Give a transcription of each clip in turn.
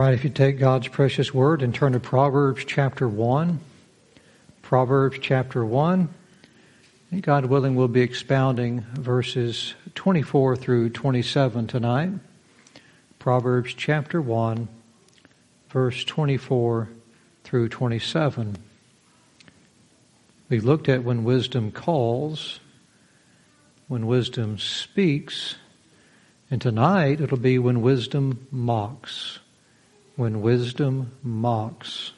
Right, if you take God's precious word and turn to Proverbs chapter 1, Proverbs chapter 1, God willing, we'll be expounding verses 24 through 27 tonight. Proverbs chapter 1, verse 24 through 27. We looked at when wisdom calls, when wisdom speaks, and tonight it'll be when wisdom mocks when wisdom mocks.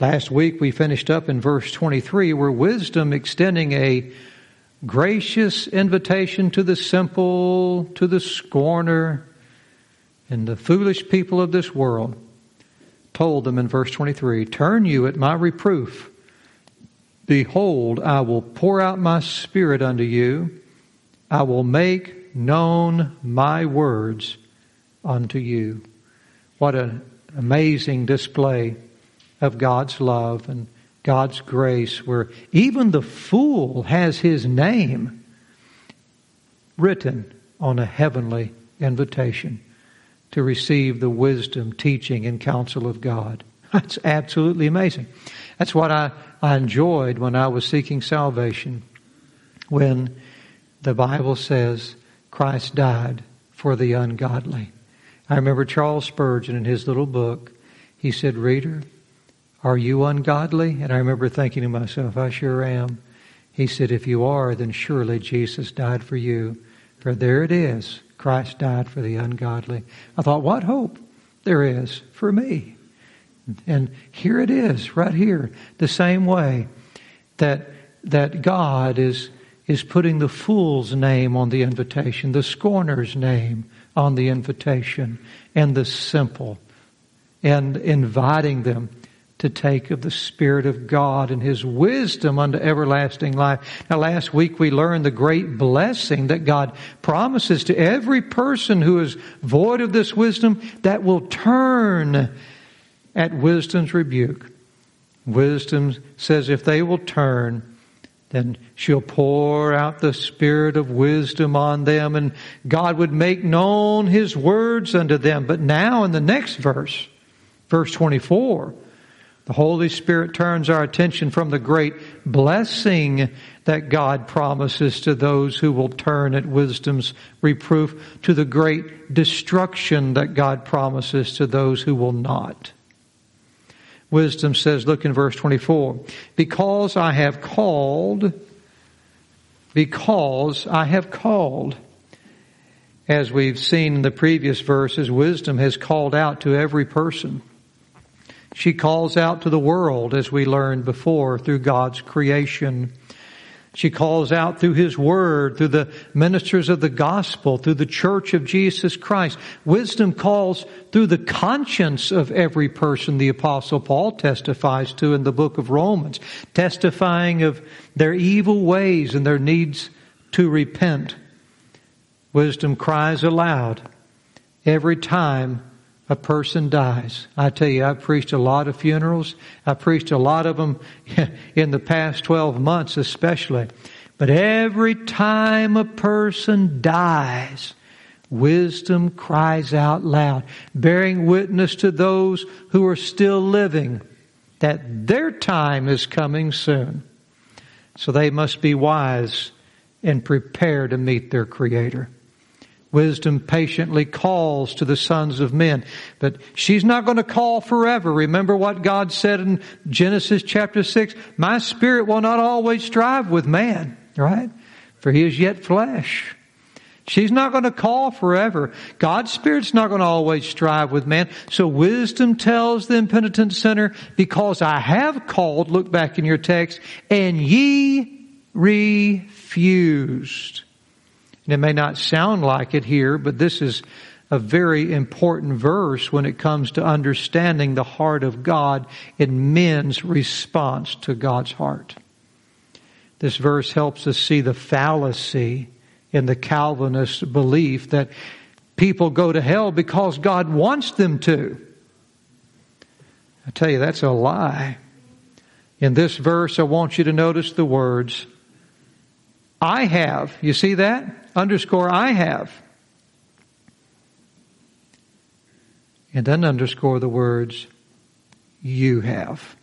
Last week we finished up in verse 23 where wisdom extending a gracious invitation to the simple, to the scorner, and the foolish people of this world told them in verse 23 Turn you at my reproof. Behold, I will pour out my spirit unto you. I will make known my words unto you. What an amazing display of God's love and God's grace, where even the fool has his name written on a heavenly invitation to receive the wisdom, teaching, and counsel of God. That's absolutely amazing. That's what I, I enjoyed when I was seeking salvation. When the Bible says Christ died for the ungodly. I remember Charles Spurgeon in his little book, he said, Reader, are you ungodly? And I remember thinking to myself, I sure am. He said, If you are, then surely Jesus died for you. For there it is. Christ died for the ungodly. I thought, what hope there is for me. And here it is, right here, the same way that that God is is putting the fool's name on the invitation, the scorner's name, on the invitation and the simple and inviting them to take of the Spirit of God and His wisdom unto everlasting life. Now last week we learned the great blessing that God promises to every person who is void of this wisdom that will turn at wisdom's rebuke. Wisdom says if they will turn, then she'll pour out the spirit of wisdom on them and God would make known his words unto them. But now in the next verse, verse 24, the Holy Spirit turns our attention from the great blessing that God promises to those who will turn at wisdom's reproof to the great destruction that God promises to those who will not. Wisdom says, look in verse 24, because I have called, because I have called. As we've seen in the previous verses, wisdom has called out to every person. She calls out to the world, as we learned before, through God's creation. She calls out through His Word, through the ministers of the gospel, through the church of Jesus Christ. Wisdom calls through the conscience of every person, the apostle Paul testifies to in the book of Romans, testifying of their evil ways and their needs to repent. Wisdom cries aloud every time a person dies. I tell you, I've preached a lot of funerals. I've preached a lot of them in the past 12 months especially. But every time a person dies, wisdom cries out loud, bearing witness to those who are still living that their time is coming soon. So they must be wise and prepare to meet their Creator. Wisdom patiently calls to the sons of men, but she's not going to call forever. Remember what God said in Genesis chapter 6? My spirit will not always strive with man, right? For he is yet flesh. She's not going to call forever. God's Spirit's not going to always strive with man. So wisdom tells the impenitent sinner, because I have called, look back in your text, and ye refused. And it may not sound like it here, but this is a very important verse when it comes to understanding the heart of God and men's response to God's heart. This verse helps us see the fallacy in the Calvinist belief that people go to hell because God wants them to. I tell you, that's a lie. In this verse, I want you to notice the words, I have. You see that? underscore I have. And then underscore the words, you have.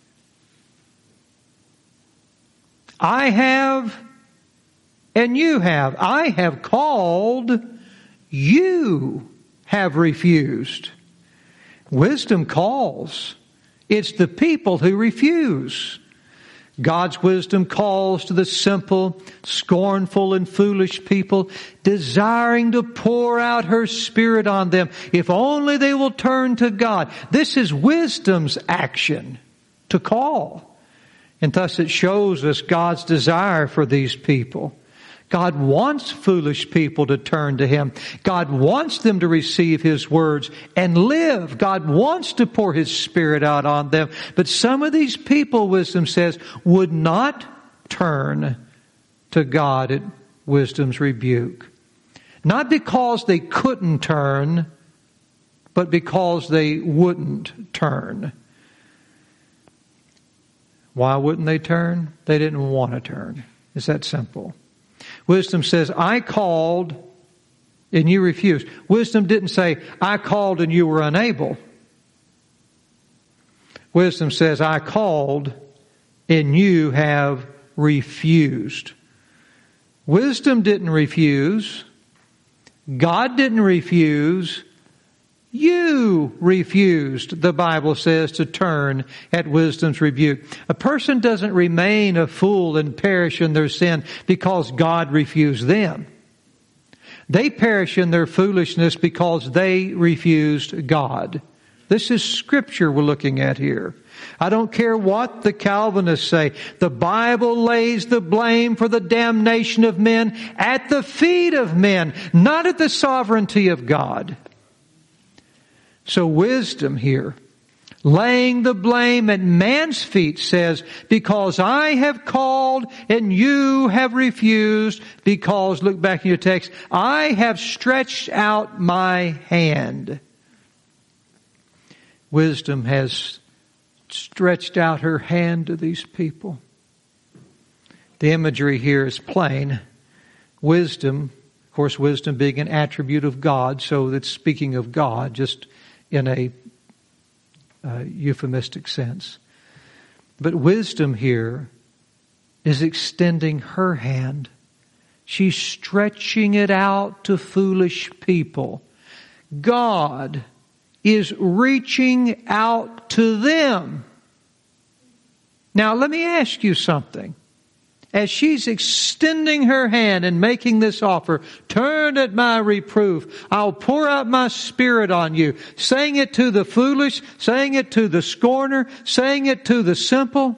I have and you have. I have called, you have refused. Wisdom calls. It's the people who refuse. God's wisdom calls to the simple, scornful, and foolish people, desiring to pour out her spirit on them, if only they will turn to God. This is wisdom's action to call. And thus it shows us God's desire for these people. God wants foolish people to turn to Him. God wants them to receive His words and live. God wants to pour His Spirit out on them. But some of these people, wisdom says, would not turn to God at wisdom's rebuke. Not because they couldn't turn, but because they wouldn't turn. Why wouldn't they turn? They didn't want to turn. It's that simple. Wisdom says, I called and you refused. Wisdom didn't say, I called and you were unable. Wisdom says, I called and you have refused. Wisdom didn't refuse. God didn't refuse. You refused, the Bible says, to turn at wisdom's rebuke. A person doesn't remain a fool and perish in their sin because God refused them. They perish in their foolishness because they refused God. This is scripture we're looking at here. I don't care what the Calvinists say. The Bible lays the blame for the damnation of men at the feet of men, not at the sovereignty of God. So wisdom here, laying the blame at man's feet says, because I have called and you have refused, because, look back in your text, I have stretched out my hand. Wisdom has stretched out her hand to these people. The imagery here is plain. Wisdom, of course, wisdom being an attribute of God, so that's speaking of God, just in a uh, euphemistic sense. But wisdom here is extending her hand. She's stretching it out to foolish people. God is reaching out to them. Now, let me ask you something as she's extending her hand and making this offer, turn at my reproof. I'll pour out my spirit on you. Saying it to the foolish, saying it to the scorner, saying it to the simple.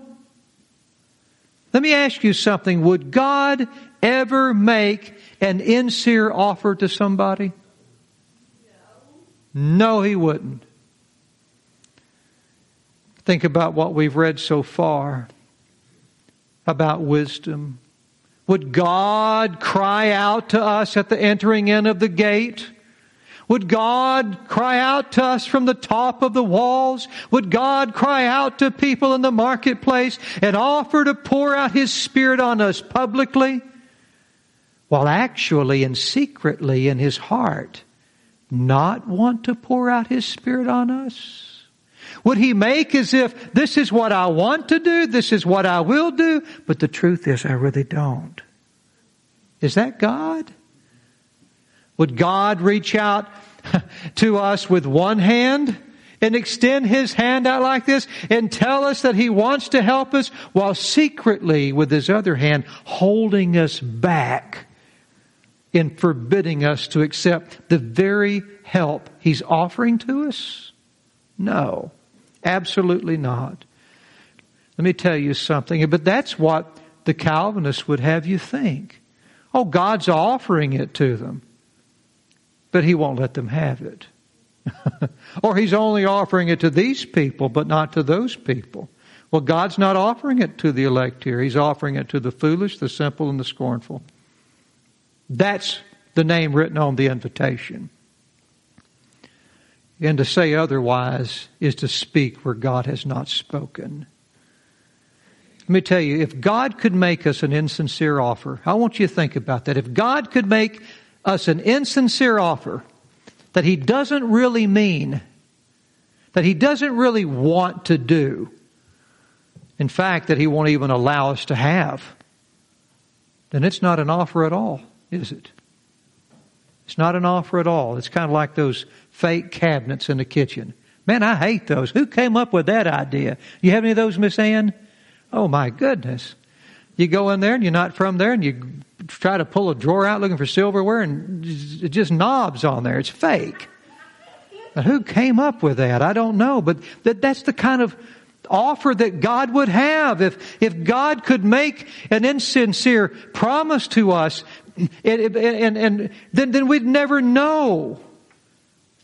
Let me ask you something. Would God ever make an insincere offer to somebody? No, He wouldn't. Think about what we've read so far about wisdom? Would God cry out to us at the entering in of the gate? Would God cry out to us from the top of the walls? Would God cry out to people in the marketplace and offer to pour out His Spirit on us publicly? While actually and secretly in His heart not want to pour out His Spirit on us? Would he make as if this is what I want to do, this is what I will do, but the truth is I really don't? Is that God? Would God reach out to us with one hand and extend his hand out like this and tell us that he wants to help us while secretly with his other hand holding us back in forbidding us to accept the very help he's offering to us? No. Absolutely not. Let me tell you something, but that's what the Calvinists would have you think. Oh, God's offering it to them, but He won't let them have it. or He's only offering it to these people, but not to those people. Well, God's not offering it to the elect here. He's offering it to the foolish, the simple, and the scornful. That's the name written on the invitation. And to say otherwise is to speak where God has not spoken. Let me tell you, if God could make us an insincere offer, I want you to think about that. If God could make us an insincere offer that He doesn't really mean, that He doesn't really want to do. In fact, that He won't even allow us to have, then it's not an offer at all, is it? It's not an offer at all. It's kind of like those fake cabinets in the kitchen. Man, I hate those. Who came up with that idea? You have any of those, Miss Ann? Oh my goodness. You go in there and you're not from there and you try to pull a drawer out looking for silverware and it just knobs on there. It's fake. But who came up with that? I don't know. But that, that's the kind of offer that God would have. If, if God could make an insincere promise to us, and, and, and then, then we'd never know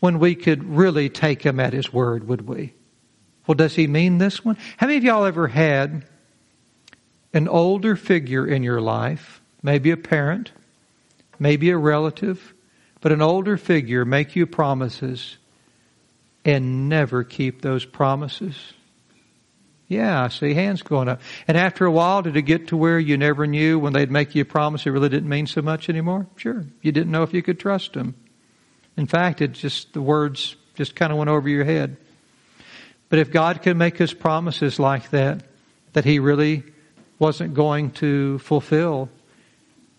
when we could really take Him at His word, would we? Well, does He mean this one? How many of y'all ever had an older figure in your life, maybe a parent, maybe a relative, but an older figure make you promises and never keep those promises? Yeah, I see hands going up. And after a while, did it get to where you never knew when they'd make you a promise it really didn't mean so much anymore? Sure. You didn't know if you could trust them. In fact, it just, the words just kind of went over your head. But if God could make his promises like that, that He really wasn't going to fulfill,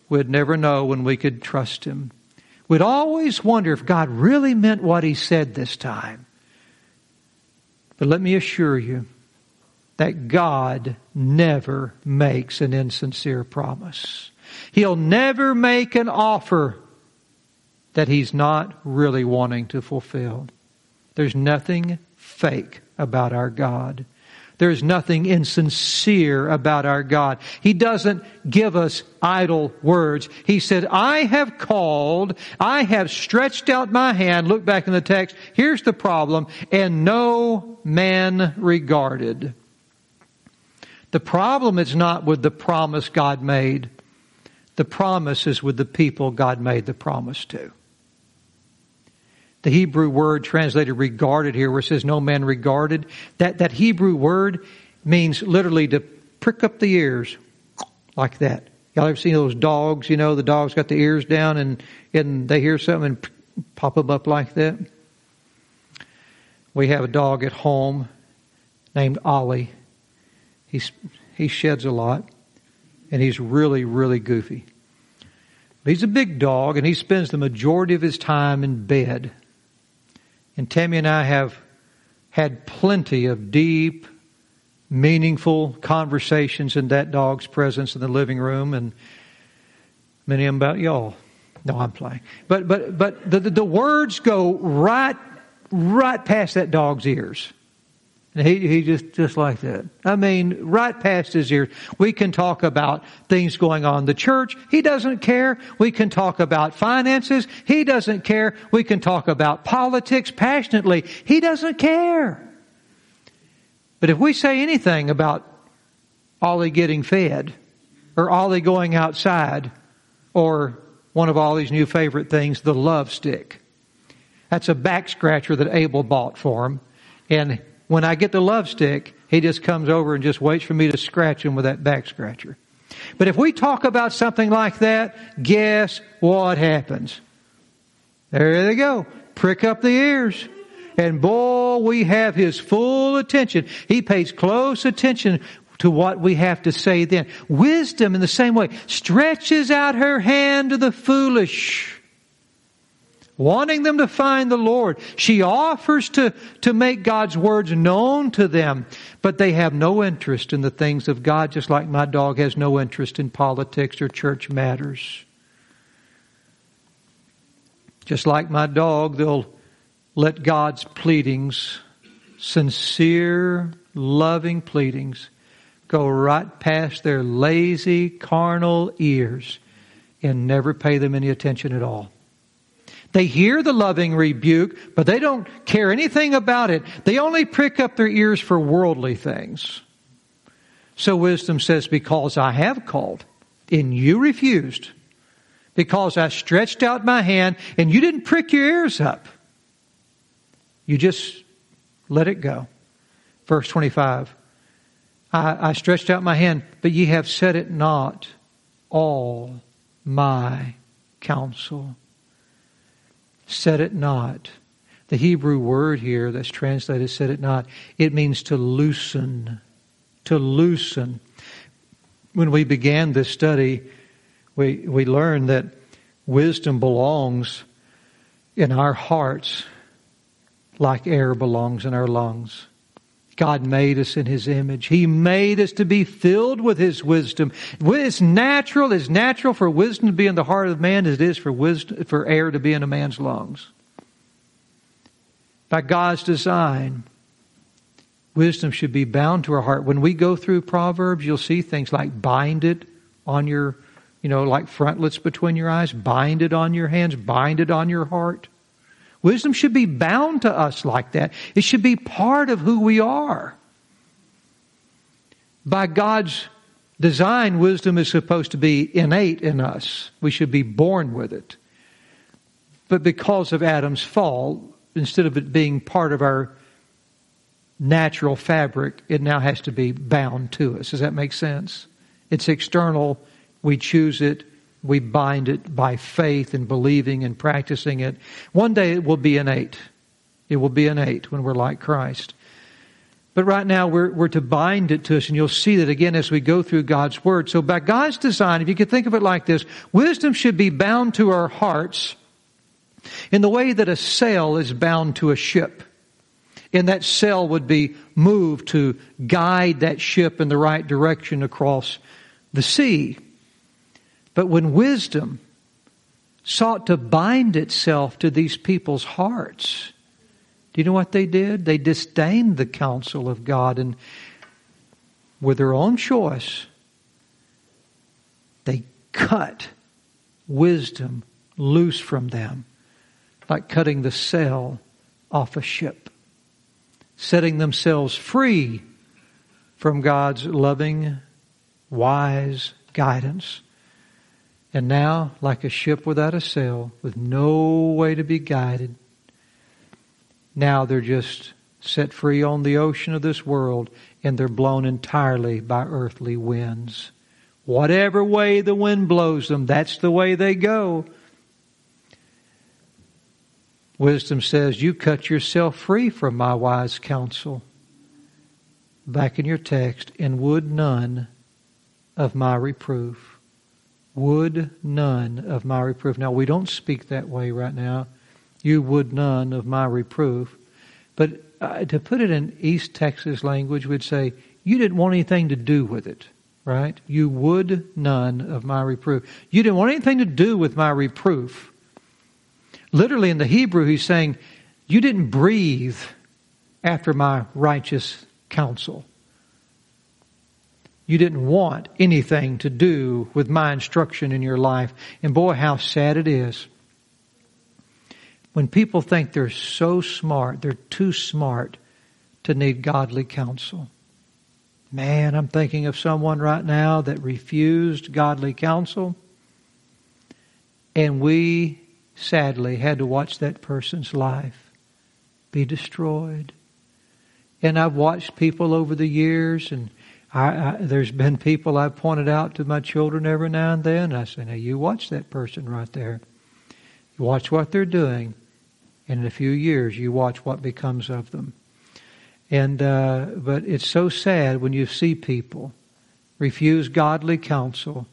we'd never know when we could trust Him. We'd always wonder if God really meant what He said this time. But let me assure you that God never makes an insincere promise. He'll never make an offer that He's not really wanting to fulfill. There's nothing fake about our God. There's nothing insincere about our God. He doesn't give us idle words. He said, I have called, I have stretched out my hand. Look back in the text. Here's the problem. And no man regarded. The problem is not with the promise God made. The promise is with the people God made the promise to. The Hebrew word translated regarded here, where it says no man regarded, that, that Hebrew word means literally to prick up the ears like that. Y'all ever seen those dogs, you know, the dog's got the ears down and, and they hear something and pop them up like that? We have a dog at home named Ollie. He's, he sheds a lot and he's really, really goofy. He's a big dog and he spends the majority of his time in bed. And Tammy and I have had plenty of deep, meaningful conversations in that dog's presence in the living room, and many of them about y'all. No, I'm playing. But but but the, the, the words go right right past that dog's ears. And he, he just, just like that. I mean, right past his ears. We can talk about things going on in the church. He doesn't care. We can talk about finances. He doesn't care. We can talk about politics passionately. He doesn't care. But if we say anything about Ollie getting fed, or Ollie going outside, or one of Ollie's new favorite things, the love stick. That's a back scratcher that Abel bought for him. And when I get the love stick, he just comes over and just waits for me to scratch him with that back scratcher. But if we talk about something like that, guess what happens? There they go. Prick up the ears. And boy, we have his full attention. He pays close attention to what we have to say then. Wisdom in the same way stretches out her hand to the foolish wanting them to find the Lord. She offers to, to make God's words known to them, but they have no interest in the things of God, just like my dog has no interest in politics or church matters. Just like my dog, they'll let God's pleadings, sincere, loving pleadings, go right past their lazy, carnal ears and never pay them any attention at all. They hear the loving rebuke, but they don't care anything about it. They only prick up their ears for worldly things. So wisdom says, because I have called and you refused, because I stretched out my hand and you didn't prick your ears up, you just let it go. Verse 25. I, I stretched out my hand, but ye have said it not all my counsel said it not. The Hebrew word here that's translated set it not, it means to loosen. To loosen. When we began this study, we, we learned that wisdom belongs in our hearts like air belongs in our lungs. God made us in His image. He made us to be filled with His wisdom. It's natural, it's natural for wisdom to be in the heart of man as it is for wisdom, for air to be in a man's lungs. By God's design, wisdom should be bound to our heart. When we go through Proverbs, you'll see things like bind it on your, you know, like frontlets between your eyes, bind it on your hands, bind it on your heart. Wisdom should be bound to us like that. It should be part of who we are. By God's design, wisdom is supposed to be innate in us. We should be born with it. But because of Adam's fall, instead of it being part of our natural fabric, it now has to be bound to us. Does that make sense? It's external. We choose it we bind it by faith and believing and practicing it. One day it will be innate. It will be innate when we're like Christ. But right now we're, we're to bind it to us, and you'll see that again as we go through God's Word. So by God's design, if you could think of it like this, wisdom should be bound to our hearts in the way that a sail is bound to a ship. And that sail would be moved to guide that ship in the right direction across the sea. But when wisdom sought to bind itself to these people's hearts, do you know what they did? They disdained the counsel of God and with their own choice, they cut wisdom loose from them, like cutting the sail off a ship, setting themselves free from God's loving, wise guidance. And now, like a ship without a sail, with no way to be guided, now they're just set free on the ocean of this world and they're blown entirely by earthly winds. Whatever way the wind blows them, that's the way they go. Wisdom says, You cut yourself free from my wise counsel. Back in your text, and would none of my reproof would none of my reproof. Now, we don't speak that way right now. You would none of my reproof. But uh, to put it in East Texas language, we'd say, you didn't want anything to do with it, right? You would none of my reproof. You didn't want anything to do with my reproof. Literally in the Hebrew, he's saying, you didn't breathe after my righteous counsel. You didn't want anything to do with my instruction in your life. And boy, how sad it is. When people think they're so smart, they're too smart to need godly counsel. Man, I'm thinking of someone right now that refused godly counsel. And we sadly had to watch that person's life be destroyed. And I've watched people over the years and I, I, there's been people I've pointed out to my children every now and then. I say, now you watch that person right there. You watch what they're doing. And in a few years, you watch what becomes of them. And, uh, but it's so sad when you see people refuse godly counsel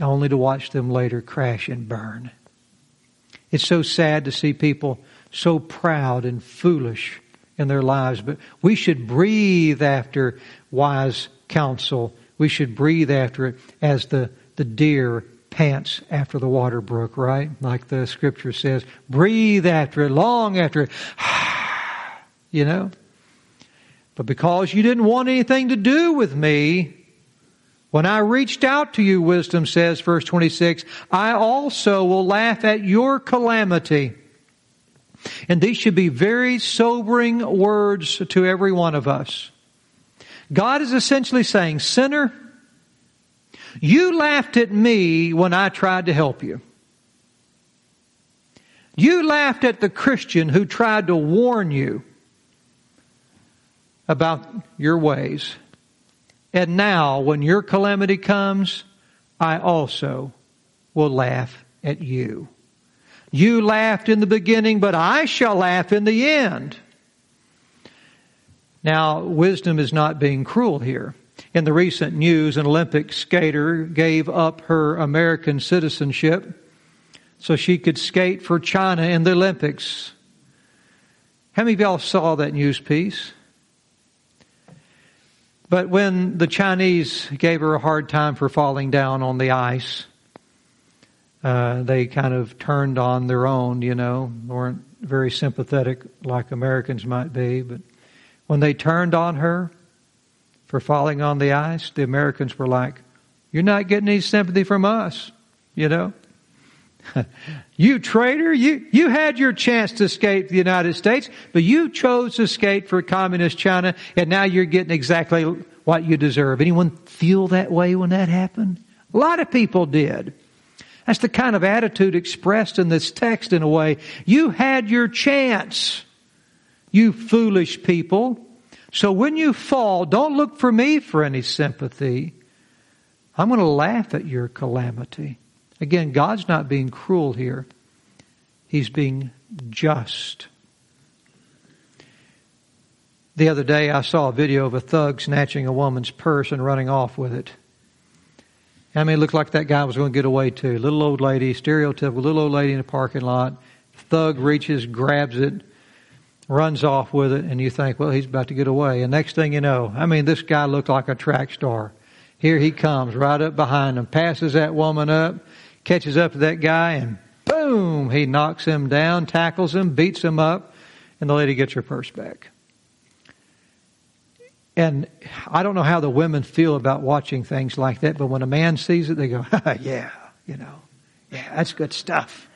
only to watch them later crash and burn. It's so sad to see people so proud and foolish in their lives, but we should breathe after wise counsel. We should breathe after it as the, the deer pants after the water brook, right? Like the scripture says, breathe after it, long after it. you know? But because you didn't want anything to do with me, when I reached out to you, wisdom says, verse 26, I also will laugh at your calamity. And these should be very sobering words to every one of us. God is essentially saying, Sinner, you laughed at me when I tried to help you. You laughed at the Christian who tried to warn you about your ways. And now, when your calamity comes, I also will laugh at you. You laughed in the beginning, but I shall laugh in the end. Now, wisdom is not being cruel here. In the recent news, an Olympic skater gave up her American citizenship so she could skate for China in the Olympics. How many of y'all saw that news piece? But when the Chinese gave her a hard time for falling down on the ice, uh, they kind of turned on their own, you know, weren't very sympathetic like Americans might be. But when they turned on her for falling on the ice, the Americans were like, You're not getting any sympathy from us, you know? you traitor, you, you had your chance to escape the United States, but you chose to escape for communist China, and now you're getting exactly what you deserve. Anyone feel that way when that happened? A lot of people did. That's the kind of attitude expressed in this text in a way. You had your chance, you foolish people. So when you fall, don't look for me for any sympathy. I'm going to laugh at your calamity. Again, God's not being cruel here. He's being just. The other day I saw a video of a thug snatching a woman's purse and running off with it. I mean, it looked like that guy was going to get away too. Little old lady, stereotypical little old lady in a parking lot. Thug reaches, grabs it, runs off with it, and you think, well, he's about to get away. And next thing you know, I mean, this guy looked like a track star. Here he comes right up behind him, passes that woman up, catches up to that guy, and boom, he knocks him down, tackles him, beats him up, and the lady gets her purse back. And I don't know how the women feel about watching things like that, but when a man sees it, they go, yeah, you know, yeah, that's good stuff.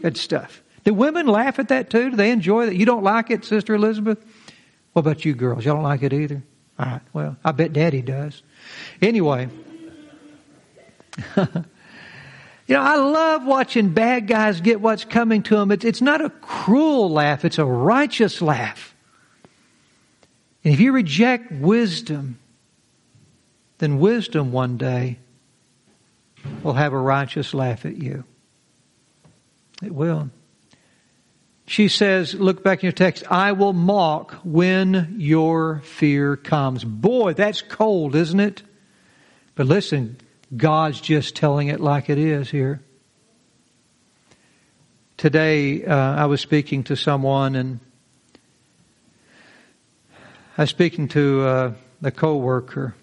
Good stuff. Do women laugh at that too? Do they enjoy that? You don't like it, Sister Elizabeth? What about you girls? Y'all don't like it either? All right, well, I bet Daddy does. Anyway. You know, I love watching bad guys get what's coming to them. It's, it's not a cruel laugh, it's a righteous laugh. And if you reject wisdom, then wisdom one day will have a righteous laugh at you. It will. She says, look back in your text, I will mock when your fear comes. Boy, that's cold, isn't it? But listen, God's just telling it like it is here. Today, uh, I was speaking to someone and I was speaking to uh, a co-worker.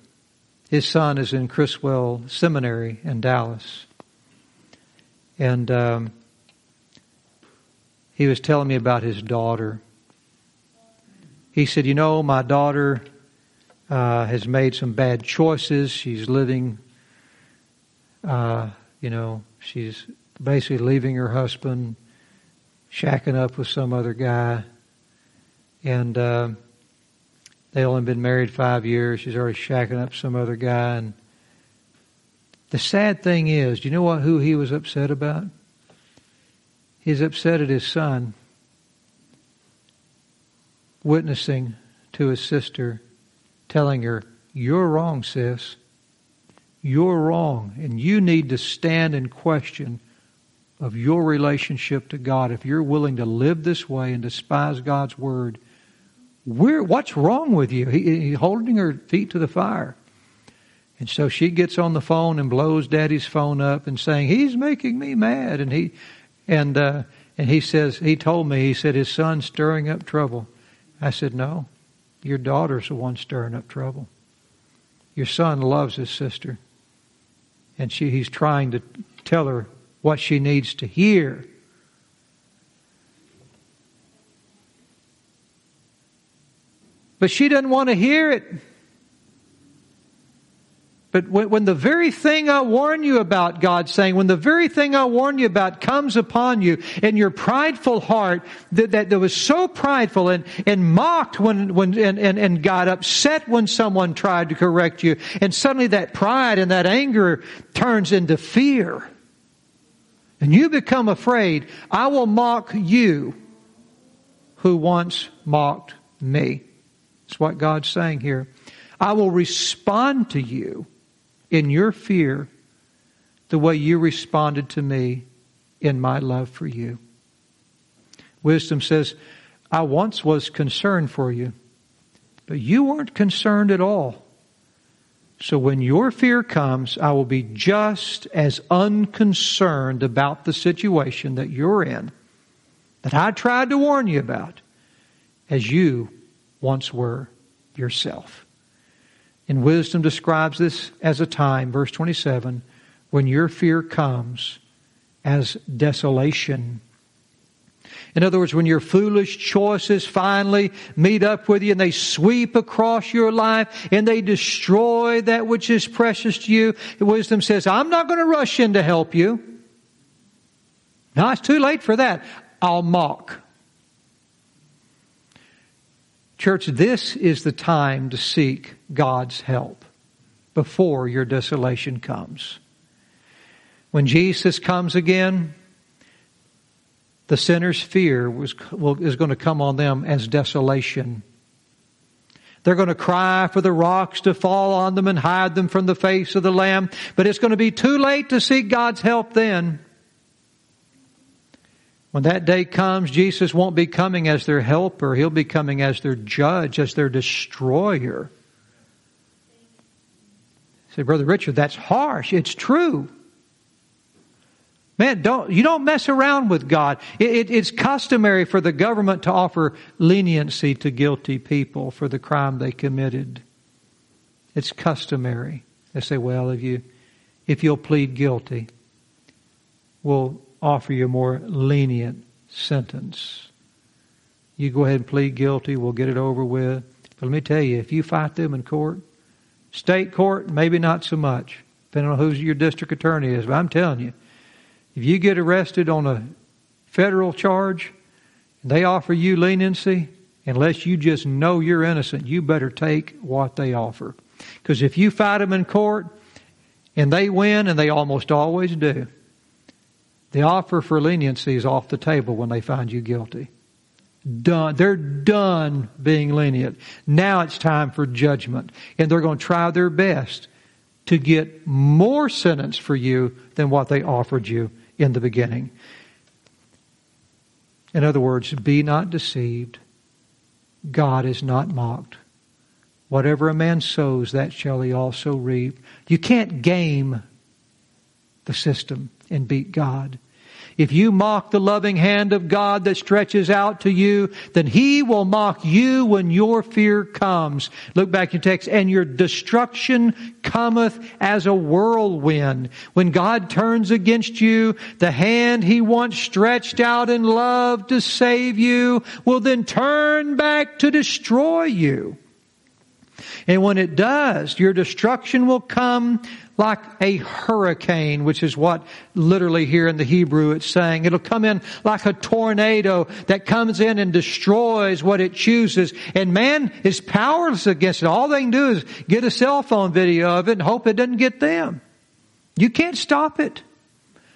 His son is in Criswell Seminary in Dallas. And um, he was telling me about his daughter. He said, You know, my daughter uh, has made some bad choices. She's living, uh, you know, she's basically leaving her husband, shacking up with some other guy. And uh, they only been married five years. She's already shacking up some other guy. And the sad thing is, do you know what? Who he was upset about? He's upset at his son witnessing to his sister, telling her, "You're wrong, sis. You're wrong, and you need to stand in question." Of your relationship to God, if you're willing to live this way and despise God's word, where, what's wrong with you? He, he's holding her feet to the fire. And so she gets on the phone and blows daddy's phone up and saying, he's making me mad. And he, and, uh, and he says, he told me, he said, his son's stirring up trouble. I said, no, your daughter's the one stirring up trouble. Your son loves his sister. And she, he's trying to tell her what she needs to hear. But she doesn't want to hear it. But when, when, the very thing I warn you about, God's saying, when the very thing I warn you about comes upon you in your prideful heart that, that, that was so prideful and, and mocked when, when, and, and, and got upset when someone tried to correct you, and suddenly that pride and that anger turns into fear. And you become afraid, I will mock you who once mocked me. That's what God's saying here. I will respond to you in your fear the way you responded to me in my love for you. Wisdom says, I once was concerned for you, but you weren't concerned at all. So when your fear comes, I will be just as unconcerned about the situation that you're in, that I tried to warn you about, as you once were yourself. And wisdom describes this as a time, verse 27, when your fear comes as desolation in other words, when your foolish choices finally meet up with you and they sweep across your life and they destroy that which is precious to you, wisdom says, I'm not going to rush in to help you. Now it's too late for that. I'll mock. Church, this is the time to seek God's help before your desolation comes. When Jesus comes again, the sinner's fear was, is going to come on them as desolation. They're going to cry for the rocks to fall on them and hide them from the face of the Lamb, but it's going to be too late to seek God's help then. When that day comes, Jesus won't be coming as their helper. He'll be coming as their judge, as their destroyer. Say, Brother Richard, that's harsh. It's true. Man, don't, you don't mess around with God. It, it, it's customary for the government to offer leniency to guilty people for the crime they committed. It's customary. They say, well, if you, if you'll plead guilty, we'll offer you a more lenient sentence. You go ahead and plead guilty, we'll get it over with. But let me tell you, if you fight them in court, state court, maybe not so much, depending on who your district attorney is. But I'm telling you, if you get arrested on a federal charge, and they offer you leniency, unless you just know you're innocent, you better take what they offer. Because if you fight them in court and they win, and they almost always do, the offer for leniency is off the table when they find you guilty. Done. They're done being lenient. Now it's time for judgment. And they're going to try their best to get more sentence for you than what they offered you in the beginning. In other words, be not deceived. God is not mocked. Whatever a man sows, that shall he also reap. You can't game the system and beat God. If you mock the loving hand of God that stretches out to you, then He will mock you when your fear comes. Look back in text, and your destruction cometh as a whirlwind. When God turns against you, the hand He once stretched out in love to save you will then turn back to destroy you. And when it does, your destruction will come like a hurricane, which is what literally here in the Hebrew it's saying. It'll come in like a tornado that comes in and destroys what it chooses. And man is powerless against it. All they can do is get a cell phone video of it and hope it doesn't get them. You can't stop it.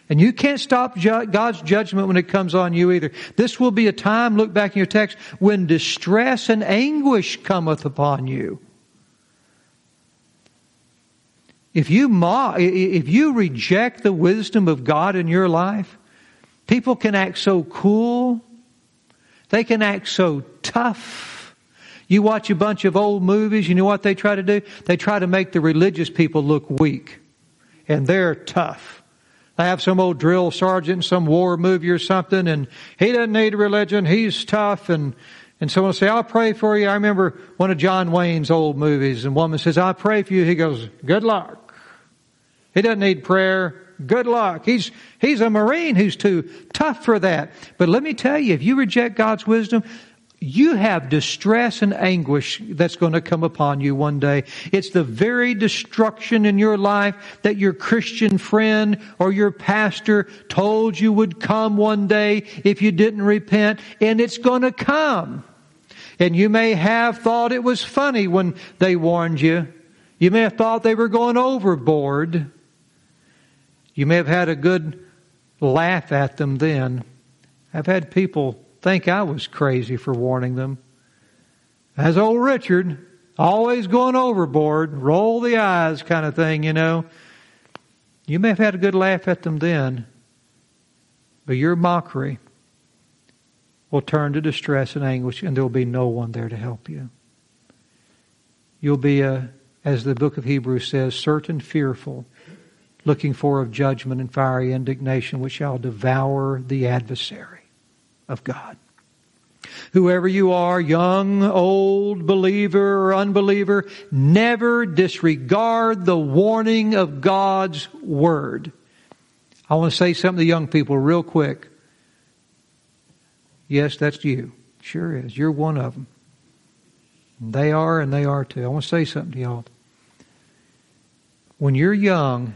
And you can't stop God's judgment when it comes on you either. This will be a time, look back in your text, when distress and anguish cometh upon you. If you if you reject the wisdom of God in your life, people can act so cool. They can act so tough. You watch a bunch of old movies, you know what they try to do? They try to make the religious people look weak. And they're tough. They have some old drill sergeant some war movie or something, and he doesn't need religion, he's tough, and and someone will say, I'll pray for you. I remember one of John Wayne's old movies, and woman says, I'll pray for you. He goes, good luck. He doesn't need prayer. Good luck. He's, he's a Marine who's too tough for that. But let me tell you, if you reject God's wisdom, you have distress and anguish that's going to come upon you one day. It's the very destruction in your life that your Christian friend or your pastor told you would come one day if you didn't repent, and it's going to come. And you may have thought it was funny when they warned you. You may have thought they were going overboard. You may have had a good laugh at them then. I've had people think I was crazy for warning them. As old Richard, always going overboard, roll the eyes kind of thing, you know. You may have had a good laugh at them then, but your mockery will turn to distress and anguish, and there will be no one there to help you. You'll be, a, as the book of Hebrews says, certain fearful, looking for of judgment and fiery indignation, which shall devour the adversary of God. Whoever you are, young, old, believer, or unbeliever, never disregard the warning of God's Word. I want to say something to young people real quick. Yes, that's you. Sure is. You're one of them. They are, and they are too. I want to say something to y'all. When you're young,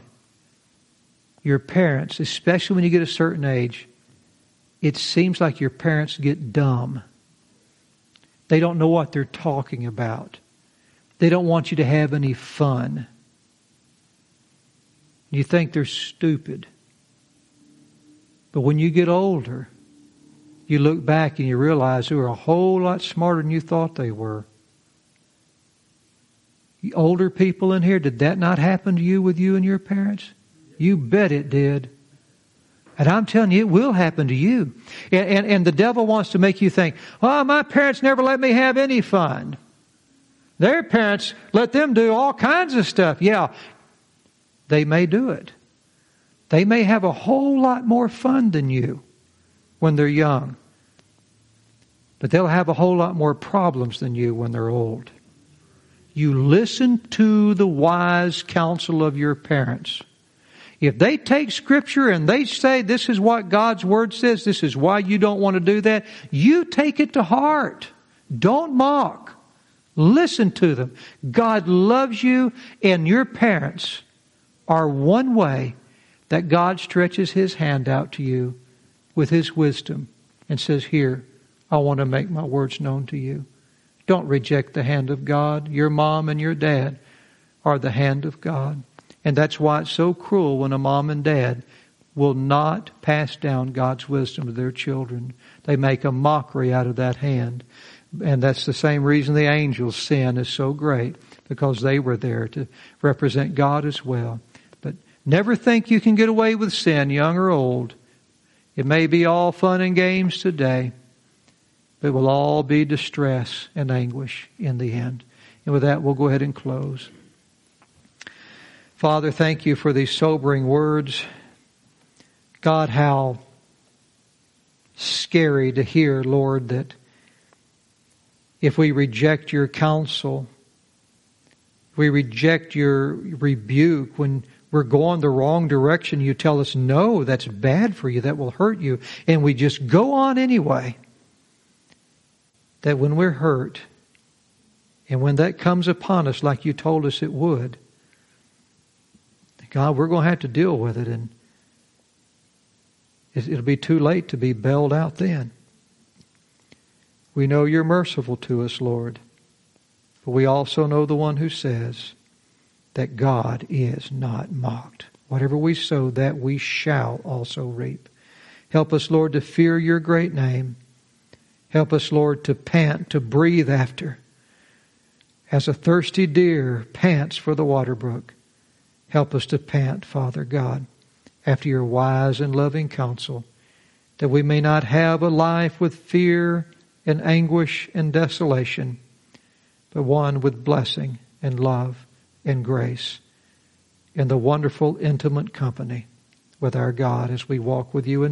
your parents, especially when you get a certain age, it seems like your parents get dumb. They don't know what they're talking about. They don't want you to have any fun. You think they're stupid. But when you get older, you look back and you realize they were a whole lot smarter than you thought they were. older people in here, did that not happen to you with you and your parents? You bet it did. And I'm telling you, it will happen to you. And, and, and, the devil wants to make you think, oh, my parents never let me have any fun. Their parents let them do all kinds of stuff. Yeah, they may do it. They may have a whole lot more fun than you when they're young. But they'll have a whole lot more problems than you when they're old. You listen to the wise counsel of your parents. If they take scripture and they say this is what God's word says, this is why you don't want to do that, you take it to heart. Don't mock. Listen to them. God loves you and your parents are one way that God stretches his hand out to you with his wisdom and says, Here, I want to make my words known to you. Don't reject the hand of God. Your mom and your dad are the hand of God. And that's why it's so cruel when a mom and dad will not pass down God's wisdom to their children. They make a mockery out of that hand. And that's the same reason the angels' sin is so great, because they were there to represent God as well. But never think you can get away with sin, young or old. It may be all fun and games today, but it will all be distress and anguish in the end. And with that, we'll go ahead and close. Father, thank you for these sobering words. God, how scary to hear, Lord, that if we reject your counsel, we reject your rebuke when we're going the wrong direction, you tell us, no, that's bad for you, that will hurt you, and we just go on anyway. That when we're hurt, and when that comes upon us like you told us it would, God, we're going to have to deal with it, and it'll be too late to be bailed out then. We know you're merciful to us, Lord, but we also know the one who says, that God is not mocked. Whatever we sow, that we shall also reap. Help us, Lord, to fear your great name. Help us, Lord, to pant, to breathe after. As a thirsty deer pants for the water brook, help us to pant, Father God, after your wise and loving counsel, that we may not have a life with fear and anguish and desolation, but one with blessing and love in grace in the wonderful, intimate company with our God as we walk with you in